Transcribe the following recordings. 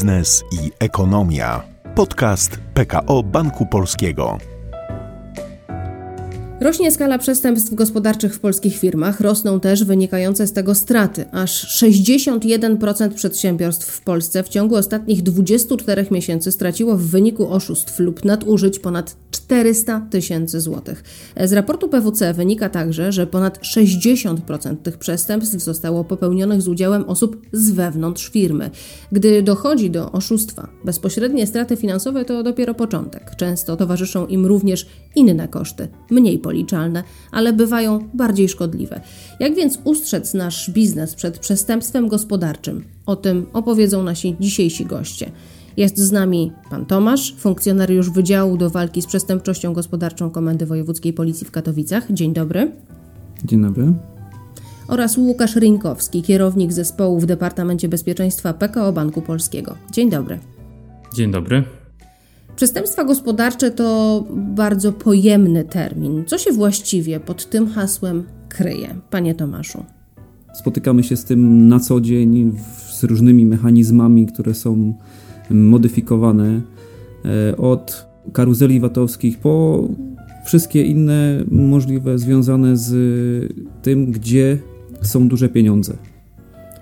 biznes i ekonomia. Podcast PKO Banku Polskiego. Rośnie skala przestępstw gospodarczych w polskich firmach, rosną też wynikające z tego straty. Aż 61% przedsiębiorstw w Polsce w ciągu ostatnich 24 miesięcy straciło w wyniku oszustw lub nadużyć ponad 400 tysięcy złotych. Z raportu PWC wynika także, że ponad 60% tych przestępstw zostało popełnionych z udziałem osób z wewnątrz firmy. Gdy dochodzi do oszustwa, bezpośrednie straty finansowe to dopiero początek. Często towarzyszą im również inne koszty, mniej policzalne, ale bywają bardziej szkodliwe. Jak więc ustrzec nasz biznes przed przestępstwem gospodarczym? O tym opowiedzą nasi dzisiejsi goście. Jest z nami pan Tomasz, funkcjonariusz Wydziału do Walki z Przestępczością Gospodarczą Komendy Wojewódzkiej Policji w Katowicach. Dzień dobry. Dzień dobry. Oraz Łukasz Rynkowski, kierownik zespołu w Departamencie Bezpieczeństwa PKO Banku Polskiego. Dzień dobry. Dzień dobry. Przestępstwa gospodarcze to bardzo pojemny termin. Co się właściwie pod tym hasłem kryje, panie Tomaszu? Spotykamy się z tym na co dzień z różnymi mechanizmami, które są modyfikowane e, od karuzeli VAT-owskich po wszystkie inne możliwe związane z tym, gdzie są duże pieniądze.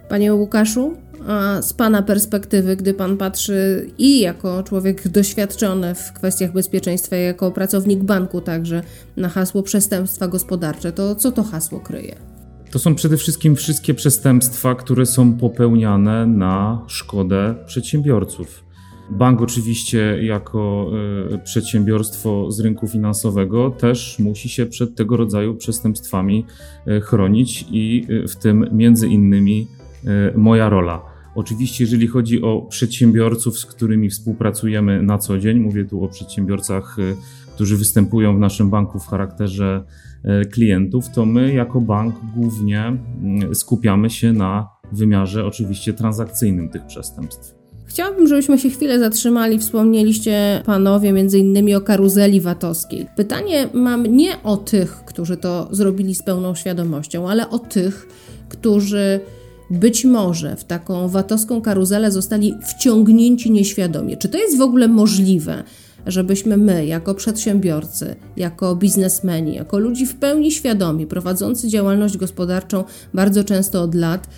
Panie Łukaszu, a z Pana perspektywy, gdy Pan patrzy i jako człowiek doświadczony w kwestiach bezpieczeństwa, i jako pracownik banku także na hasło przestępstwa gospodarcze, to co to hasło kryje? To są przede wszystkim wszystkie przestępstwa, które są popełniane na szkodę przedsiębiorców. Bank oczywiście jako y, przedsiębiorstwo z rynku finansowego też musi się przed tego rodzaju przestępstwami y, chronić i y, w tym między innymi moja rola. Oczywiście, jeżeli chodzi o przedsiębiorców, z którymi współpracujemy na co dzień, mówię tu o przedsiębiorcach, którzy występują w naszym banku w charakterze klientów, to my jako bank głównie mm, skupiamy się na wymiarze oczywiście transakcyjnym tych przestępstw. Chciałabym, żebyśmy się chwilę zatrzymali. Wspomnieliście panowie między innymi o karuzeli VAT-owskiej. Pytanie mam nie o tych, którzy to zrobili z pełną świadomością, ale o tych, którzy być może w taką VAT-owską karuzelę zostali wciągnięci nieświadomie. Czy to jest w ogóle możliwe? żebyśmy my, jako przedsiębiorcy, jako biznesmeni, jako ludzi w pełni świadomi, prowadzący działalność gospodarczą bardzo często od lat,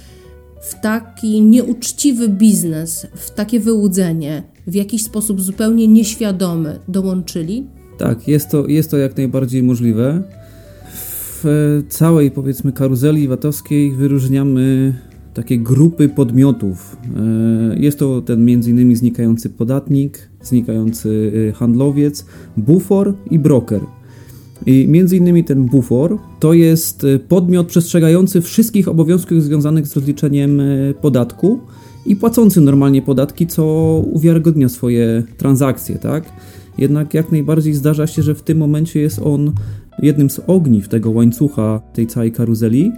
w taki nieuczciwy biznes, w takie wyłudzenie, w jakiś sposób zupełnie nieświadomy dołączyli? Tak, jest to, jest to jak najbardziej możliwe. W całej, powiedzmy, karuzeli VAT-owskiej wyróżniamy takie grupy podmiotów. E, jest to ten innymi znikający podatnik, znikający e, handlowiec, bufor i broker. I między innymi ten bufor to jest y, podmiot przestrzegający wszystkich obowiązków związanych z rozliczeniem y, podatku i płacący normalnie podatki, co uwiarygodnia swoje transakcje, tak? Jednak jak najbardziej zdarza się, że w tym momencie jest on jednym z ogniw tego łańcucha, tej całej karuzeli,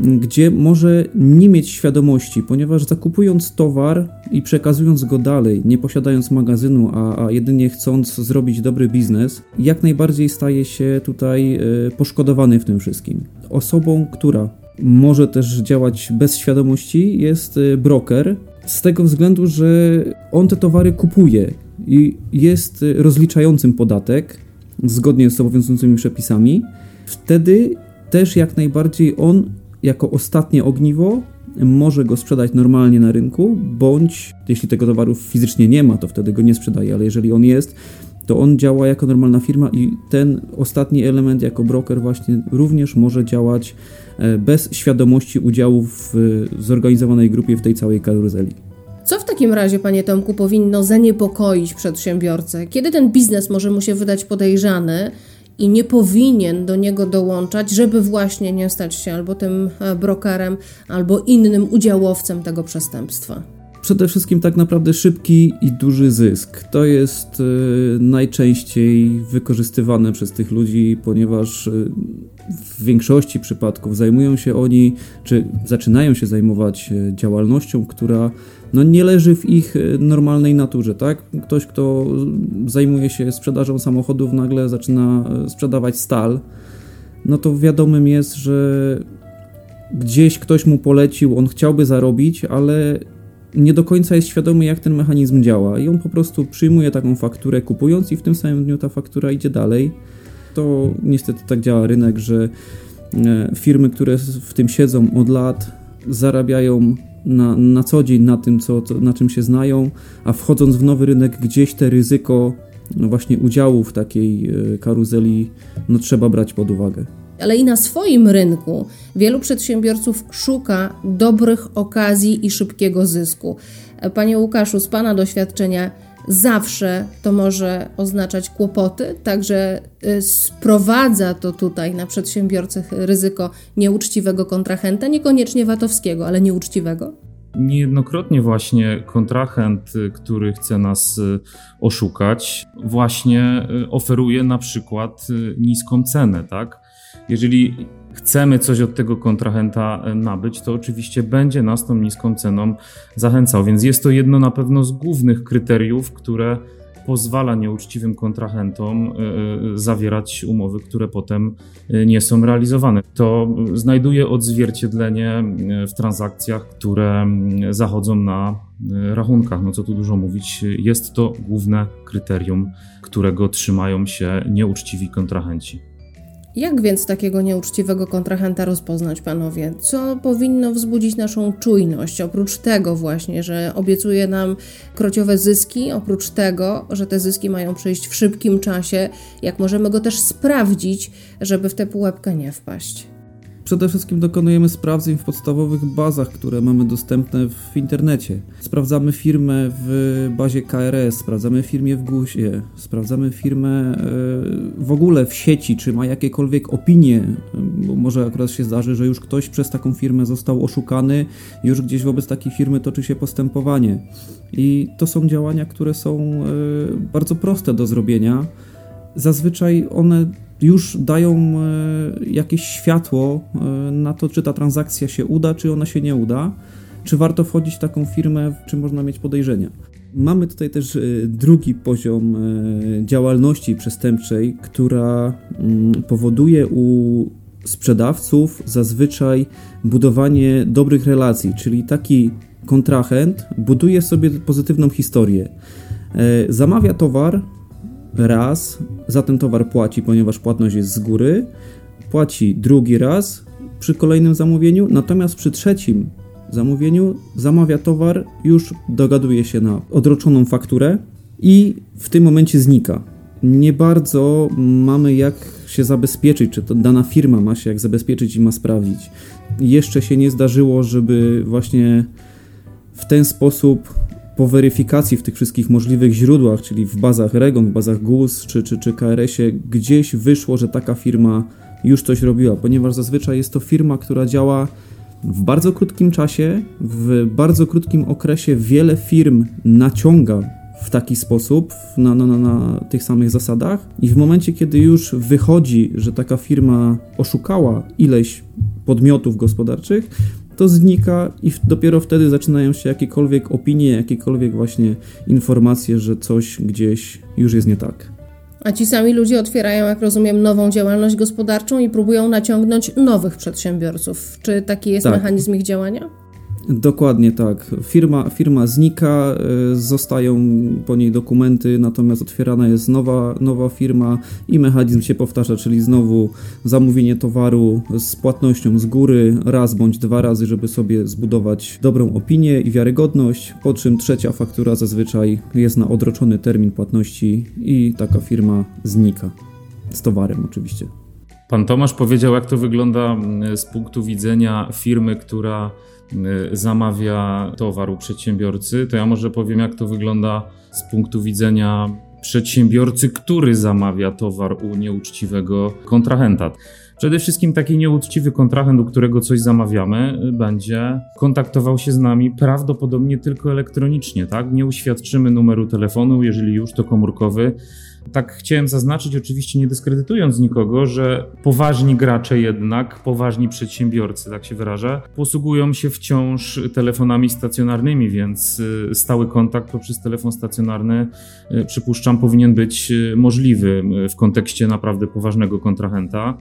gdzie może nie mieć świadomości, ponieważ zakupując towar i przekazując go dalej, nie posiadając magazynu, a, a jedynie chcąc zrobić dobry biznes, jak najbardziej staje się tutaj y, poszkodowany w tym wszystkim. Osobą, która może też działać bez świadomości, jest e, broker, z tego względu, że on te towary kupuje i jest rozliczającym podatek zgodnie z obowiązującymi przepisami. Wtedy też jak najbardziej on jako ostatnie ogniwo może go sprzedać normalnie na rynku, bądź jeśli tego towaru fizycznie nie ma, to wtedy go nie sprzedaje, ale jeżeli on jest, to on działa jako normalna firma i ten ostatni element jako broker właśnie również może działać e, bez świadomości udziału w zorganizowanej grupie w tej całej karuzeli. Co w takim razie, panie Tomku, powinno zaniepokoić przedsiębiorcę? Kiedy ten biznes może mu się wydać podejrzany, i nie powinien do niego dołączać, żeby właśnie nie stać się albo tym e, brokerem, albo innym udziałowcem tego przestępstwa. Przede wszystkim tak naprawdę szybki i duży zysk. To jest y, najczęściej wykorzystywane przez tych ludzi, ponieważ y, w większości przypadków zajmują się oni, czy zaczynają się zajmować działalnością, która no nie leży w ich e, normalnej naturze, tak? Ktoś, kto zajmuje się sprzedażą samochodów, nagle zaczyna e, sprzedawać stal, no to wiadomym jest, że gdzieś ktoś mu polecił, on chciałby zarobić, ale nie do końca jest świadomy, jak ten mechanizm działa, i on po prostu przyjmuje taką fakturę kupując, i w tym samym dniu ta faktura idzie dalej. To niestety tak działa rynek, że e, firmy, które w tym siedzą od lat, zarabiają na, na co dzień na tym, co, na czym się znają, a wchodząc w nowy rynek, gdzieś te ryzyko no właśnie udziału w takiej e, karuzeli no, trzeba brać pod uwagę. Ale i na swoim rynku wielu przedsiębiorców szuka dobrych okazji i szybkiego zysku. Panie Łukaszu, z Pana doświadczenia, zawsze to może oznaczać kłopoty, także y, sprowadza to tutaj na przedsiębiorcę ryzyko nieuczciwego kontrahenta, niekoniecznie VAT-owskiego, ale nieuczciwego? Niejednokrotnie właśnie kontrahent, który chce nas y, oszukać, właśnie y, oferuje na przykład niską cenę, tak? Jeżeli chcemy coś od tego kontrahenta e, nabyć, to oczywiście będzie nas tą niską ceną zachęcał. Więc jest to jedno na pewno z głównych kryteriów, które pozwala nieuczciwym kontrahentom e, e, zawierać umowy, które potem nie są realizowane. To znajduje odzwierciedlenie w transakcjach, które zachodzą na rachunkach. No co tu dużo mówić, jest to główne kryterium, którego trzymają się nieuczciwi kontrahenci. Jak więc takiego nieuczciwego kontrahenta rozpoznać, panowie? Co powinno wzbudzić naszą czujność? Oprócz tego właśnie, że obiecuje nam krociowe zyski, oprócz tego, że te zyski mają przyjść w szybkim czasie, jak możemy go też sprawdzić, żeby w tę pułapkę nie wpaść? Przede wszystkim dokonujemy sprawdzeń w podstawowych bazach, które mamy dostępne w internecie. Sprawdzamy firmę w bazie KRS, sprawdzamy firmę w GUS-ie, sprawdzamy firmę e, w ogóle w sieci, czy ma jakiekolwiek opinie, bo może akurat się zdarzy, że już ktoś przez taką firmę został oszukany, już gdzieś wobec takiej firmy toczy się postępowanie. I to są działania, które są e, bardzo proste do zrobienia. Zazwyczaj one już dają e, jakieś światło e, na to, czy ta transakcja się uda, czy ona się nie uda, czy warto wchodzić w taką firmę, czy można mieć podejrzenia. Mamy tutaj też e, drugi poziom działalności przestępczej, która mm, powoduje u sprzedawców zazwyczaj budowanie dobrych relacji, czyli taki kontrahent buduje sobie pozytywną historię. Zamawia towar, raz, za ten towar płaci, ponieważ płatność jest z góry, płaci drugi raz przy kolejnym zamówieniu, natomiast przy trzecim zamówieniu zamawia towar, już dogaduje się na odroczoną fakturę i w tym momencie znika. Nie bardzo mamy jak się zabezpieczyć, czy to dana firma ma się jak zabezpieczyć i ma sprawdzić. Jeszcze się nie zdarzyło, żeby właśnie w ten sposób po weryfikacji w tych wszystkich możliwych źródłach, czyli w bazach REGON, w bazach GUS czy, czy, czy KRS-ie, gdzieś wyszło, że taka firma już coś robiła, ponieważ zazwyczaj jest to firma, która działa w bardzo krótkim czasie, w bardzo krótkim okresie wiele firm naciąga w taki sposób, na, na, na, na, tych samych zasadach, i w momencie, kiedy już wychodzi, że taka firma oszukała ileś podmiotów gospodarczych, to znika i dopiero wtedy zaczynają się jakiekolwiek opinie, jakiekolwiek właśnie informacje, że coś gdzieś już jest nie tak. A ci sami ludzie otwierają, jak rozumiem, nową działalność gospodarczą i próbują naciągnąć nowych przedsiębiorców. Czy taki jest tak. mechanizm ich działania? Dokładnie tak. Firma, firma znika, e, zostają po niej dokumenty, natomiast otwierana jest nowa, nowa firma i mechanizm się powtarza, czyli znowu zamówienie towaru z płatnością z góry raz bądź dwa razy, żeby sobie zbudować dobrą opinię i wiarygodność, po czym trzecia faktura zazwyczaj jest na odroczony termin płatności i taka firma znika. Z towarem oczywiście. Pan Tomasz powiedział, jak to wygląda mm, z punktu widzenia firmy, która Y, zamawia towar u przedsiębiorcy, to ja może powiem, jak to wygląda z punktu widzenia przedsiębiorcy, który zamawia towar u nieuczciwego kontrahenta. Przede wszystkim taki nieuczciwy kontrahent, u którego coś zamawiamy, będzie kontaktował się z nami prawdopodobnie tylko elektronicznie, tak? Nie uświadczymy numeru telefonu, jeżeli już to komórkowy tak chciałem zaznaczyć, oczywiście nie dyskredytując nikogo, że poważni gracze jednak, poważni przedsiębiorcy, tak się wyrażę, posługują się wciąż telefonami stacjonarnymi, więc y, stały kontakt poprzez telefon stacjonarny, y, przypuszczam, powinien być y, możliwy w kontekście naprawdę poważnego kontrahenta.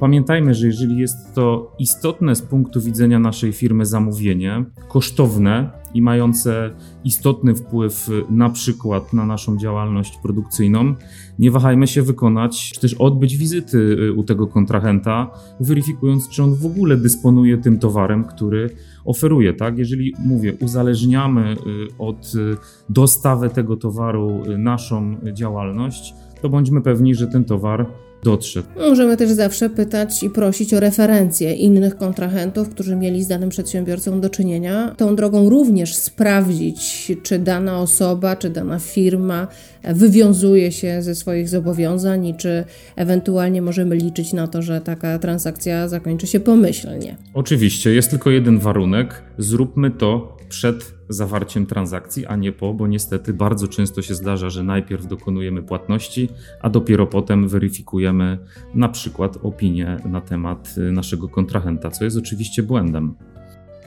Pamiętajmy, że jeżeli jest to istotne z punktu widzenia naszej firmy zamówienie, kosztowne i mające istotny wpływ na przykład na naszą działalność produkcyjną, nie wahajmy się wykonać, czy też odbyć wizyty y, u tego kontrahenta, weryfikując, czy on w ogóle dysponuje tym towarem, który oferuje. Tak? Jeżeli mówię, uzależniamy y, od y, dostawy tego towaru naszą działalność, to bądźmy pewni, że ten towar dotrze. Możemy też zawsze pytać i prosić o referencje innych kontrahentów, którzy mieli z danym przedsiębiorcą do czynienia. Tą drogą również sprawdzić, czy dana osoba, czy dana firma wywiązuje się ze swoich zobowiązań i czy ewentualnie możemy liczyć na to, że taka transakcja zakończy się pomyślnie. Oczywiście, jest tylko jeden warunek: zróbmy to przed zawarciem transakcji, a nie po, bo niestety bardzo często się zdarza, że najpierw dokonujemy płatności, a dopiero potem weryfikujemy na przykład opinię na temat y, naszego kontrahenta, co jest oczywiście błędem.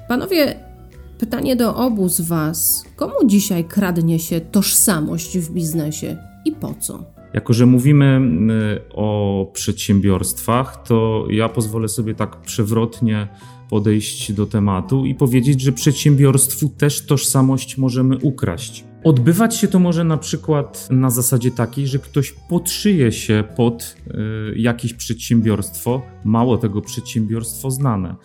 Panowie, pytanie do obu z Was. Komu dzisiaj kradnie się tożsamość w biznesie i po co? Jako, że mówimy o przedsiębiorstwach, to ja pozwolę sobie tak przewrotnie podejść do tematu i powiedzieć, że przedsiębiorstwu też tożsamość możemy ukraść. Odbywać się to może na przykład na zasadzie takiej, że ktoś podszyje się pod y, jakieś przedsiębiorstwo, mało tego przedsiębiorstwo znane.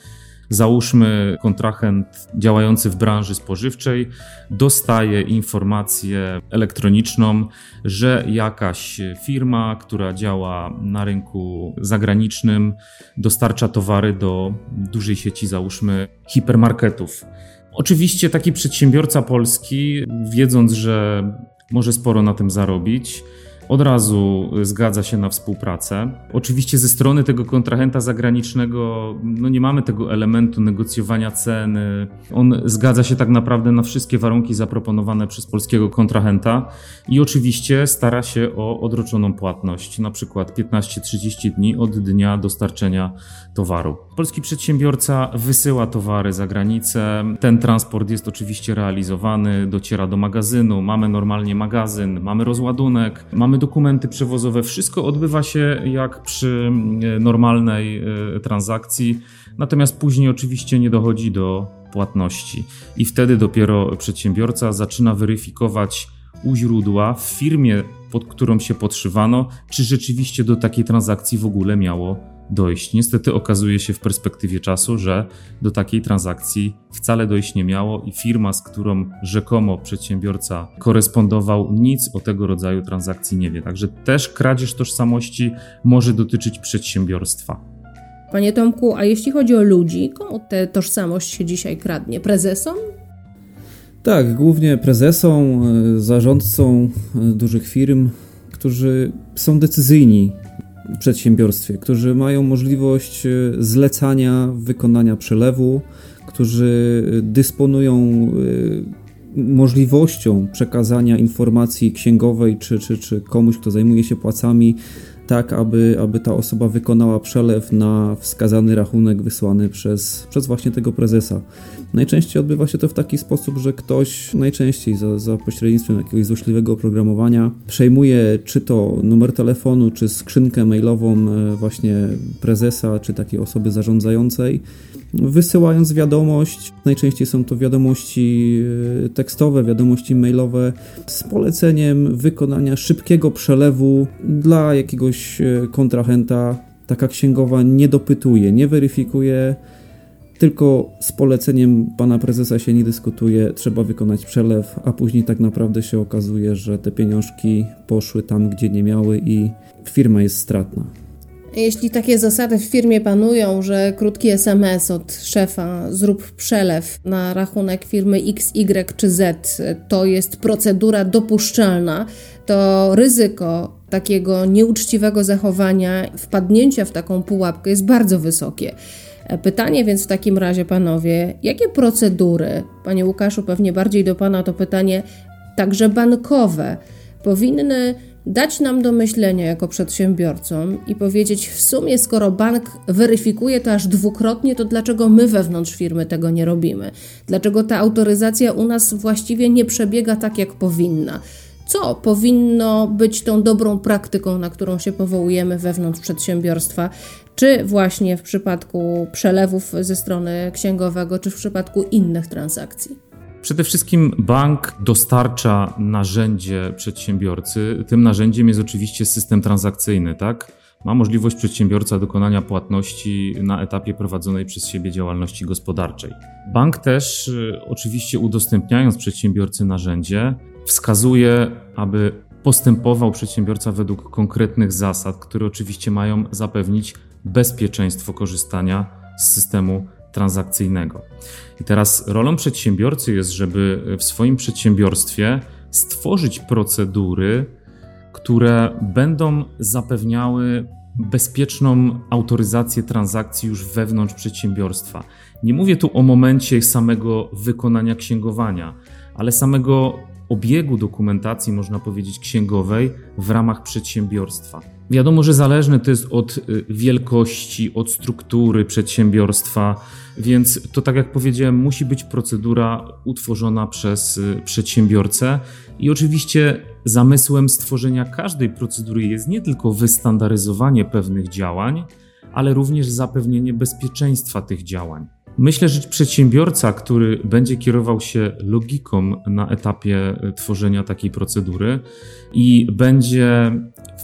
Załóżmy, kontrahent działający w branży spożywczej dostaje informację elektroniczną, że jakaś firma, która działa na rynku zagranicznym, dostarcza towary do dużej sieci, załóżmy, hipermarketów. Oczywiście taki przedsiębiorca polski, wiedząc, że może sporo na tym zarobić, od razu zgadza się na współpracę. Oczywiście ze strony tego kontrahenta zagranicznego no nie mamy tego elementu negocjowania ceny. On zgadza się tak naprawdę na wszystkie warunki zaproponowane przez polskiego kontrahenta i oczywiście stara się o odroczoną płatność, na przykład 15-30 dni od dnia dostarczenia towaru. Polski przedsiębiorca wysyła towary za granicę. Ten transport jest oczywiście realizowany, dociera do magazynu, mamy normalnie magazyn, mamy rozładunek, mamy mamy dokumenty przewozowe, wszystko odbywa się jak przy e, normalnej e, transakcji, natomiast później oczywiście nie dochodzi do płatności. I wtedy dopiero przedsiębiorca zaczyna weryfikować u źródła w firmie, pod którą się podszywano, czy rzeczywiście do takiej transakcji w ogóle miało dojść. Niestety okazuje się w perspektywie czasu, że do takiej transakcji wcale dojść nie miało i firma, z którą rzekomo przedsiębiorca korespondował, nic o tego rodzaju transakcji nie wie. Także też kradzież tożsamości może dotyczyć przedsiębiorstwa. Panie Tomku, a jeśli chodzi o ludzi, komu tę tożsamość się dzisiaj kradnie? Prezesom? Tak, głównie prezesom, e, zarządcom e, dużych firm, którzy są decyzyjni przedsiębiorstwie, którzy mają możliwość e, zlecania wykonania przelewu, którzy dysponują e, możliwością przekazania informacji księgowej czy, czy, czy komuś, kto zajmuje się płacami, tak aby, aby ta osoba wykonała przelew na wskazany rachunek wysłany przez, przez właśnie tego prezesa. Najczęściej odbywa się to w taki sposób, że ktoś, najczęściej za, za pośrednictwem jakiegoś złośliwego oprogramowania, przejmuje czy to numer telefonu, czy skrzynkę mailową e, właśnie prezesa, czy takiej osoby zarządzającej, wysyłając wiadomość. Najczęściej są to wiadomości e, tekstowe, wiadomości mailowe z poleceniem wykonania szybkiego przelewu dla jakiegoś e, kontrahenta. Taka księgowa nie dopytuje, nie weryfikuje tylko z poleceniem pana prezesa się nie dyskutuje, trzeba wykonać przelew, a później tak naprawdę się okazuje, że te pieniążki poszły tam, gdzie nie miały i firma jest stratna. Jeśli takie zasady w firmie panują, że krótki SMS od szefa zrób przelew na rachunek firmy X, Y czy Z to jest procedura dopuszczalna, to ryzyko takiego nieuczciwego zachowania, wpadnięcia w taką pułapkę jest bardzo wysokie. Pytanie więc w takim razie, panowie, jakie procedury, panie Łukaszu, pewnie bardziej do pana to pytanie, także bankowe, powinny dać nam do myślenia jako przedsiębiorcom i powiedzieć w sumie, skoro bank weryfikuje to aż dwukrotnie, to dlaczego my wewnątrz firmy tego nie robimy? Dlaczego ta autoryzacja u nas właściwie nie przebiega tak, jak powinna? Co powinno być tą dobrą praktyką, na którą się powołujemy wewnątrz przedsiębiorstwa? Czy właśnie w przypadku przelewów ze strony księgowego, czy w przypadku innych transakcji? Przede wszystkim bank dostarcza narzędzie przedsiębiorcy. Tym narzędziem jest oczywiście system transakcyjny, tak? Ma możliwość przedsiębiorca dokonania płatności na etapie prowadzonej przez siebie działalności gospodarczej. Bank też, y, oczywiście udostępniając przedsiębiorcy narzędzie, wskazuje, aby postępował przedsiębiorca według konkretnych zasad, które oczywiście mają zapewnić bezpieczeństwo korzystania z systemu transakcyjnego. I teraz rolą przedsiębiorcy jest, żeby w swoim przedsiębiorstwie stworzyć procedury, które będą zapewniały bezpieczną autoryzację transakcji już wewnątrz przedsiębiorstwa. Nie mówię tu o momencie samego wykonania księgowania, ale samego obiegu dokumentacji, można powiedzieć, księgowej w ramach przedsiębiorstwa. Wiadomo, że zależne to jest od y, wielkości, od struktury przedsiębiorstwa, więc to, tak jak powiedziałem, musi być procedura utworzona przez y, przedsiębiorcę. I oczywiście zamysłem stworzenia każdej procedury jest nie tylko wystandaryzowanie pewnych działań, ale również zapewnienie bezpieczeństwa tych działań. Myślę, że przedsiębiorca, który będzie kierował się logiką na etapie e, tworzenia takiej procedury i będzie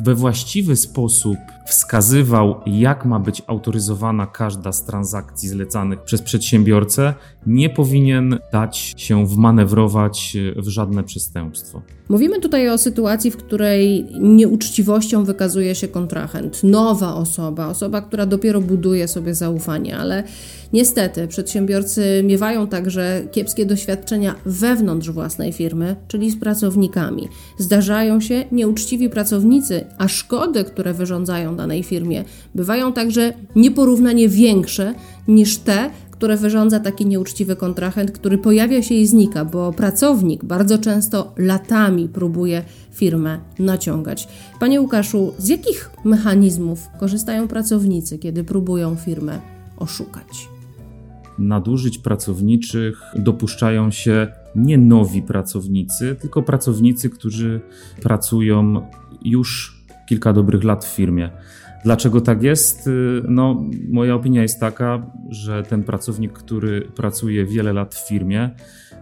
we właściwy sposób wskazywał, jak ma być autoryzowana każda z transakcji zlecanych przez przedsiębiorcę, nie powinien dać się wmanewrować w żadne przestępstwo. Mówimy tutaj o sytuacji, w której nieuczciwością wykazuje się kontrahent, nowa osoba, osoba, która dopiero buduje sobie zaufanie, ale niestety przedsiębiorcy miewają także kiepskie doświadczenia wewnątrz własnej firmy, czyli z pracownikami. Zdarzają się nieuczciwi pracownicy, a szkody, które wyrządzają danej firmie, bywają także nieporównanie większe niż te, które wyrządza taki nieuczciwy kontrahent, który pojawia się i znika, bo pracownik bardzo często latami próbuje firmę naciągać. Panie Łukaszu, z jakich mechanizmów korzystają pracownicy, kiedy próbują firmę oszukać? Nadużyć pracowniczych dopuszczają się nie nowi pracownicy, tylko pracownicy, którzy pracują już kilka dobrych lat w firmie. Dlaczego tak jest? Y, no, moja opinia jest taka, że ten pracownik, który pracuje wiele lat w firmie,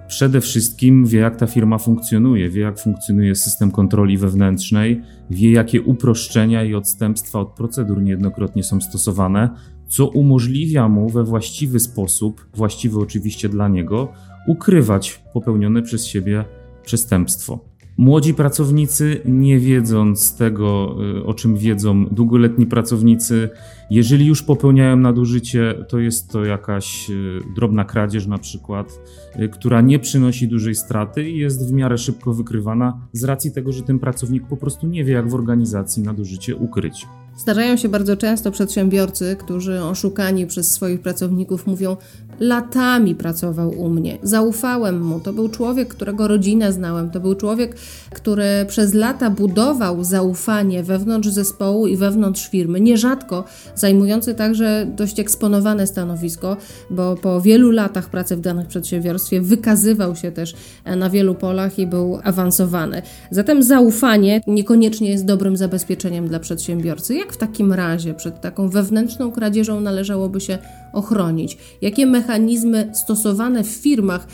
przede wszystkim wie, jak ta firma funkcjonuje, wie, jak funkcjonuje system kontroli wewnętrznej, wie, jakie uproszczenia i odstępstwa od procedur niejednokrotnie są stosowane, co umożliwia mu we właściwy sposób, właściwy oczywiście dla niego, ukrywać popełnione przez siebie przestępstwo. Młodzi pracownicy, nie wiedząc tego, y, o czym wiedzą długoletni pracownicy, jeżeli już popełniają nadużycie, to jest to jakaś y, drobna kradzież, na przykład, y, która nie przynosi dużej straty i jest w miarę szybko wykrywana z racji tego, że ten pracownik po prostu nie wie, jak w organizacji nadużycie ukryć. Zdarzają się bardzo często przedsiębiorcy, którzy oszukani przez swoich pracowników mówią: Latami pracował u mnie, zaufałem mu. To był człowiek, którego rodzinę znałem, to był człowiek, który przez lata budował zaufanie wewnątrz zespołu i wewnątrz firmy. Nierzadko zajmujący także dość eksponowane stanowisko, bo po wielu latach pracy w danym przedsiębiorstwie wykazywał się też na wielu polach i był awansowany. Zatem zaufanie niekoniecznie jest dobrym zabezpieczeniem dla przedsiębiorcy. Jak w takim razie przed taką wewnętrzną kradzieżą należałoby się ochronić? Jakie mechanizmy stosowane w firmach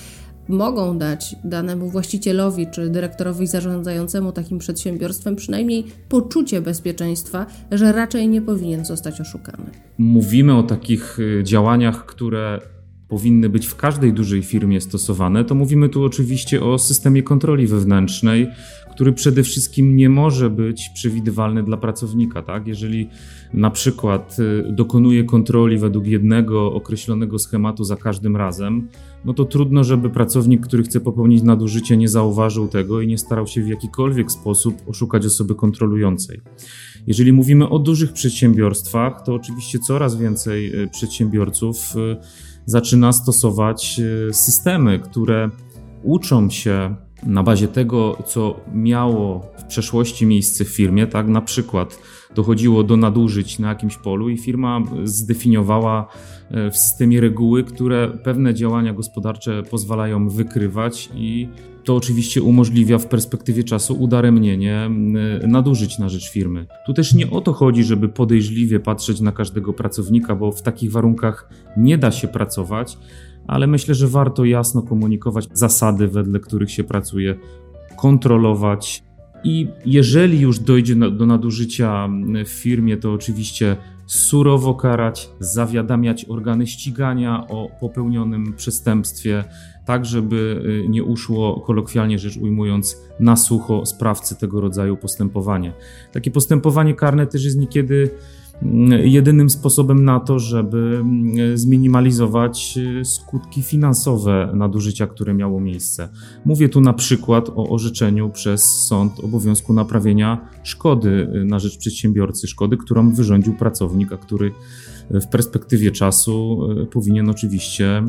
mogą dać danemu właścicielowi czy dyrektorowi zarządzającemu takim przedsiębiorstwem przynajmniej poczucie bezpieczeństwa, że raczej nie powinien zostać oszukany. Mówimy o takich y, działaniach, które powinny być w każdej dużej firmie stosowane, to mówimy tu oczywiście o systemie kontroli wewnętrznej, który przede wszystkim nie może być przewidywalny dla pracownika. Tak? Jeżeli na przykład y, dokonuje kontroli według jednego określonego schematu za każdym razem, no to trudno, żeby pracownik, który chce popełnić nadużycie, nie zauważył tego i nie starał się w jakikolwiek sposób oszukać osoby kontrolującej. Jeżeli mówimy o dużych przedsiębiorstwach, to oczywiście coraz więcej y, przedsiębiorców y, zaczyna stosować systemy, które uczą się na bazie tego, co miało w przeszłości miejsce w firmie, tak, na przykład dochodziło do nadużyć na jakimś polu i firma zdefiniowała e, w systemie reguły, które pewne działania gospodarcze pozwalają wykrywać i to oczywiście umożliwia w perspektywie czasu udaremnienie nadużyć na rzecz firmy. Tu też nie o to chodzi, żeby podejrzliwie patrzeć na każdego pracownika, bo w takich warunkach nie da się pracować, ale myślę, że warto jasno komunikować zasady, wedle których się pracuje, kontrolować. I jeżeli już dojdzie do nadużycia w firmie, to oczywiście surowo karać, zawiadamiać organy ścigania o popełnionym przestępstwie, tak żeby y, nie uszło, kolokwialnie rzecz ujmując, na sucho sprawcy tego rodzaju postępowania. Takie postępowanie karne też jest niekiedy mm, jedynym sposobem na to, żeby mm, zminimalizować y, skutki finansowe nadużycia, które miało miejsce. Mówię tu na przykład o orzeczeniu przez sąd obowiązku naprawienia szkody y, na rzecz przedsiębiorcy, szkody, którą wyrządził pracownik, a który w perspektywie czasu e, powinien oczywiście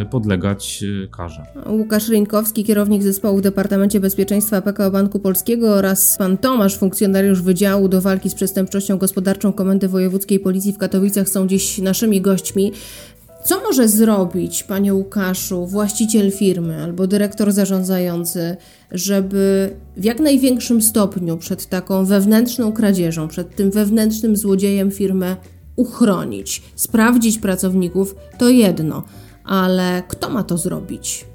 e, podlegać e, karze. Łukasz Rynkowski, kierownik zespołu w Departamencie Bezpieczeństwa PKO Banku Polskiego oraz pan Tomasz, funkcjonariusz Wydziału do Walki z Przestępczością Gospodarczą Komendy Wojewódzkiej Policji w Katowicach są dziś naszymi gośćmi. Co może zrobić, panie Łukaszu, właściciel firmy albo dyrektor zarządzający, żeby w jak największym stopniu przed taką wewnętrzną kradzieżą, przed tym wewnętrznym złodziejem firmę uchronić, sprawdzić pracowników to jedno, ale kto ma to zrobić?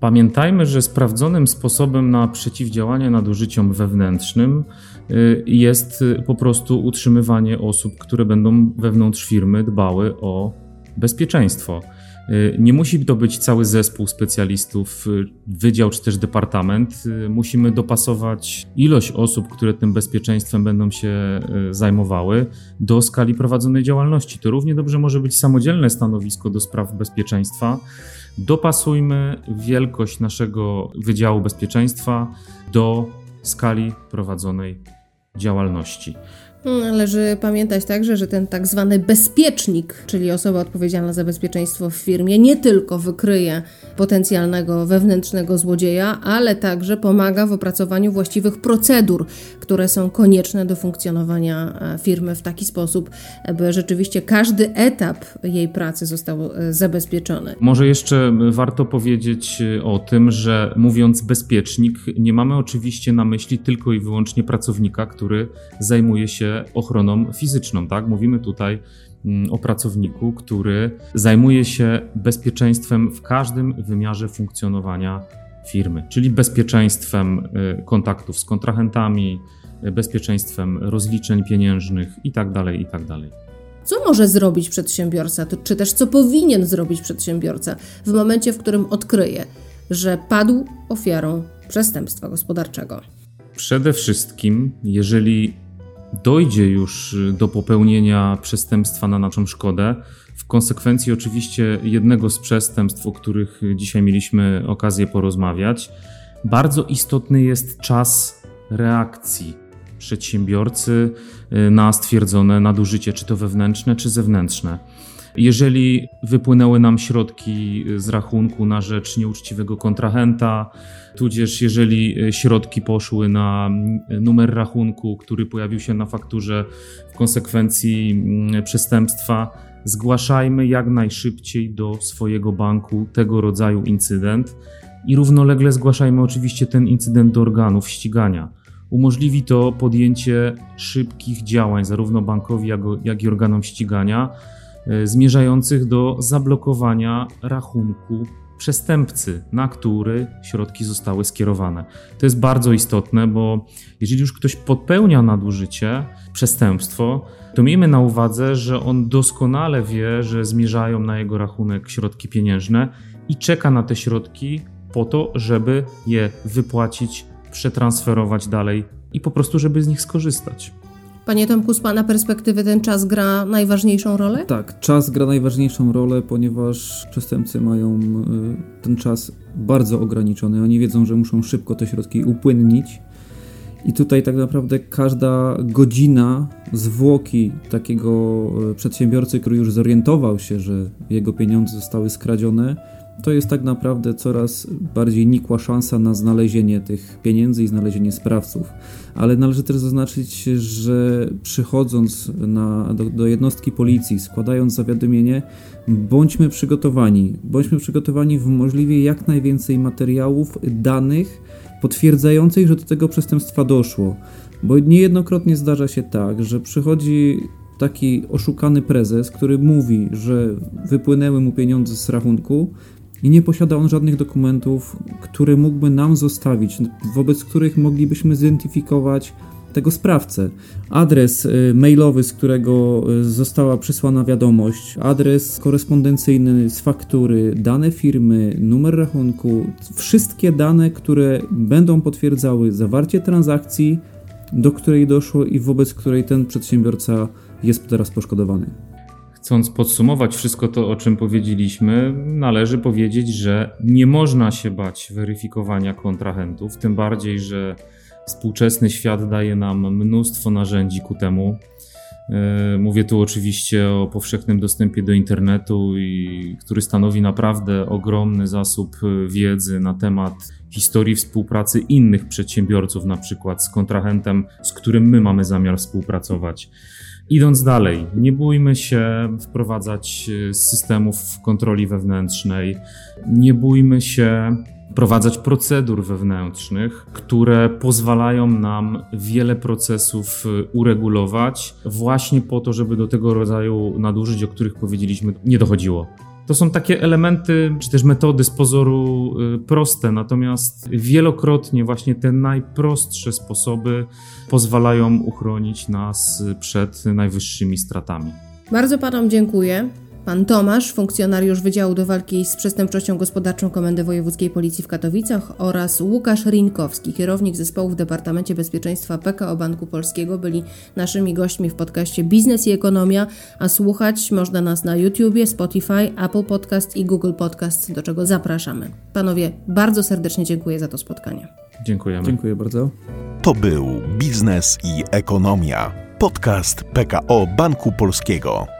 Pamiętajmy, że sprawdzonym sposobem na przeciwdziałanie nadużyciom wewnętrznym y, jest y, po prostu utrzymywanie osób, które będą wewnątrz firmy dbały o bezpieczeństwo. Y, nie musi to być cały zespół specjalistów, y, wydział czy też departament. Y, musimy dopasować ilość osób, które tym bezpieczeństwem będą się zajmowały, do skali prowadzonej działalności. To równie dobrze może być samodzielne stanowisko do spraw bezpieczeństwa. Dopasujmy wielkość naszego Wydziału Bezpieczeństwa do skali prowadzonej działalności. Należy pamiętać także, że ten tak zwany bezpiecznik, czyli osoba odpowiedzialna za bezpieczeństwo w firmie, nie tylko wykryje potencjalnego wewnętrznego złodzieja, ale także pomaga w opracowaniu właściwych procedur, które są konieczne do funkcjonowania e, firmy w taki sposób, by rzeczywiście każdy etap jej pracy został e, zabezpieczony. Może jeszcze warto powiedzieć e, o tym, że mówiąc bezpiecznik, nie mamy oczywiście na myśli tylko i wyłącznie pracownika, który zajmuje się ochroną fizyczną, tak? Mówimy tutaj mm, o pracowniku, który zajmuje się bezpieczeństwem w każdym wymiarze funkcjonowania firmy, czyli bezpieczeństwem y, kontaktów z kontrahentami, y, bezpieczeństwem rozliczeń pieniężnych itd. Tak itd. Tak co może zrobić przedsiębiorca, czy też co powinien zrobić przedsiębiorca w momencie, w którym odkryje, że padł ofiarą przestępstwa gospodarczego? Przede wszystkim, jeżeli dojdzie już y, do popełnienia przestępstwa na naszą szkodę, w konsekwencji oczywiście jednego z przestępstw, o których dzisiaj mieliśmy okazję porozmawiać, bardzo istotny jest czas reakcji przedsiębiorcy y, na stwierdzone nadużycie, czy to wewnętrzne, czy zewnętrzne. Jeżeli wypłynęły nam środki z rachunku na rzecz nieuczciwego kontrahenta, tudzież jeżeli e, środki poszły na numer rachunku, który pojawił się na fakturze w konsekwencji przestępstwa, zgłaszajmy jak najszybciej do swojego banku tego rodzaju incydent i równolegle zgłaszajmy oczywiście ten incydent do organów ścigania. Umożliwi to podjęcie szybkich działań zarówno bankowi, jak i organom ścigania zmierzających do zablokowania rachunku przestępcy, na który środki zostały skierowane. To jest bardzo istotne, bo jeżeli już ktoś popełnia nadużycie, przestępstwo, to miejmy na uwadze, że on doskonale wie, że zmierzają na jego rachunek środki pieniężne i czeka na te środki po to, żeby je wypłacić, przetransferować dalej i po prostu, żeby z nich skorzystać. Panie Tomku, z Pana perspektywy ten czas gra najważniejszą rolę? Tak, czas gra najważniejszą rolę, ponieważ przestępcy mają y, ten czas bardzo ograniczony. Oni wiedzą, że muszą szybko te środki upłynnić. I tutaj tak naprawdę każda godzina zwłoki takiego y, przedsiębiorcy, który już zorientował się, że jego pieniądze zostały skradzione, to jest tak naprawdę coraz bardziej nikła szansa na znalezienie tych pieniędzy i znalezienie sprawców. Ale należy też zaznaczyć, że przychodząc na, do, do jednostki policji, składając zawiadomienie, bądźmy przygotowani. Bądźmy przygotowani w możliwie jak najwięcej materiałów, danych potwierdzających, że do tego przestępstwa doszło. Bo niejednokrotnie zdarza się tak, że przychodzi taki oszukany prezes, który mówi, że wypłynęły mu pieniądze z rachunku i nie posiada on żadnych dokumentów, które mógłby nam zostawić, wobec których moglibyśmy zidentyfikować tego sprawcę. Adres y, mailowy, z którego y, została przysłana wiadomość, adres korespondencyjny z faktury, dane firmy, numer rachunku, wszystkie dane, które będą potwierdzały zawarcie transakcji, do której doszło i wobec której ten przedsiębiorca jest teraz poszkodowany. Chcąc podsumować wszystko to, o czym powiedzieliśmy, należy powiedzieć, że nie można się bać weryfikowania kontrahentów, tym bardziej, że współczesny świat daje nam mnóstwo narzędzi ku temu. E, mówię tu oczywiście o powszechnym dostępie do internetu, który stanowi naprawdę ogromny zasób wiedzy na temat historii współpracy innych przedsiębiorców, na przykład z kontrahentem, z którym my mamy zamiar współpracować. Idąc dalej, nie bójmy się wprowadzać e, systemów kontroli wewnętrznej, nie bójmy się wprowadzać procedur wewnętrznych, które pozwalają nam wiele procesów e, uregulować, właśnie po to, żeby do tego rodzaju nadużyć, o których powiedzieliśmy, nie dochodziło. To są takie elementy, czy też metody z pozoru y, proste, natomiast wielokrotnie właśnie te najprostsze sposoby pozwalają uchronić nas przed najwyższymi stratami. Bardzo Panom dziękuję. Pan Tomasz, funkcjonariusz Wydziału do Walki z Przestępczością Gospodarczą Komendy Wojewódzkiej Policji w Katowicach oraz Łukasz Rinkowski, kierownik zespołu w Departamencie Bezpieczeństwa PKO Banku Polskiego byli naszymi gośćmi w podcaście Biznes i Ekonomia, a słuchać można nas na YouTubie, Spotify, Apple Podcast i Google Podcast, do czego zapraszamy. Panowie, bardzo serdecznie dziękuję za to spotkanie. Dziękujemy. Dziękuję bardzo. To był Biznes i Ekonomia, podcast PKO Banku Polskiego.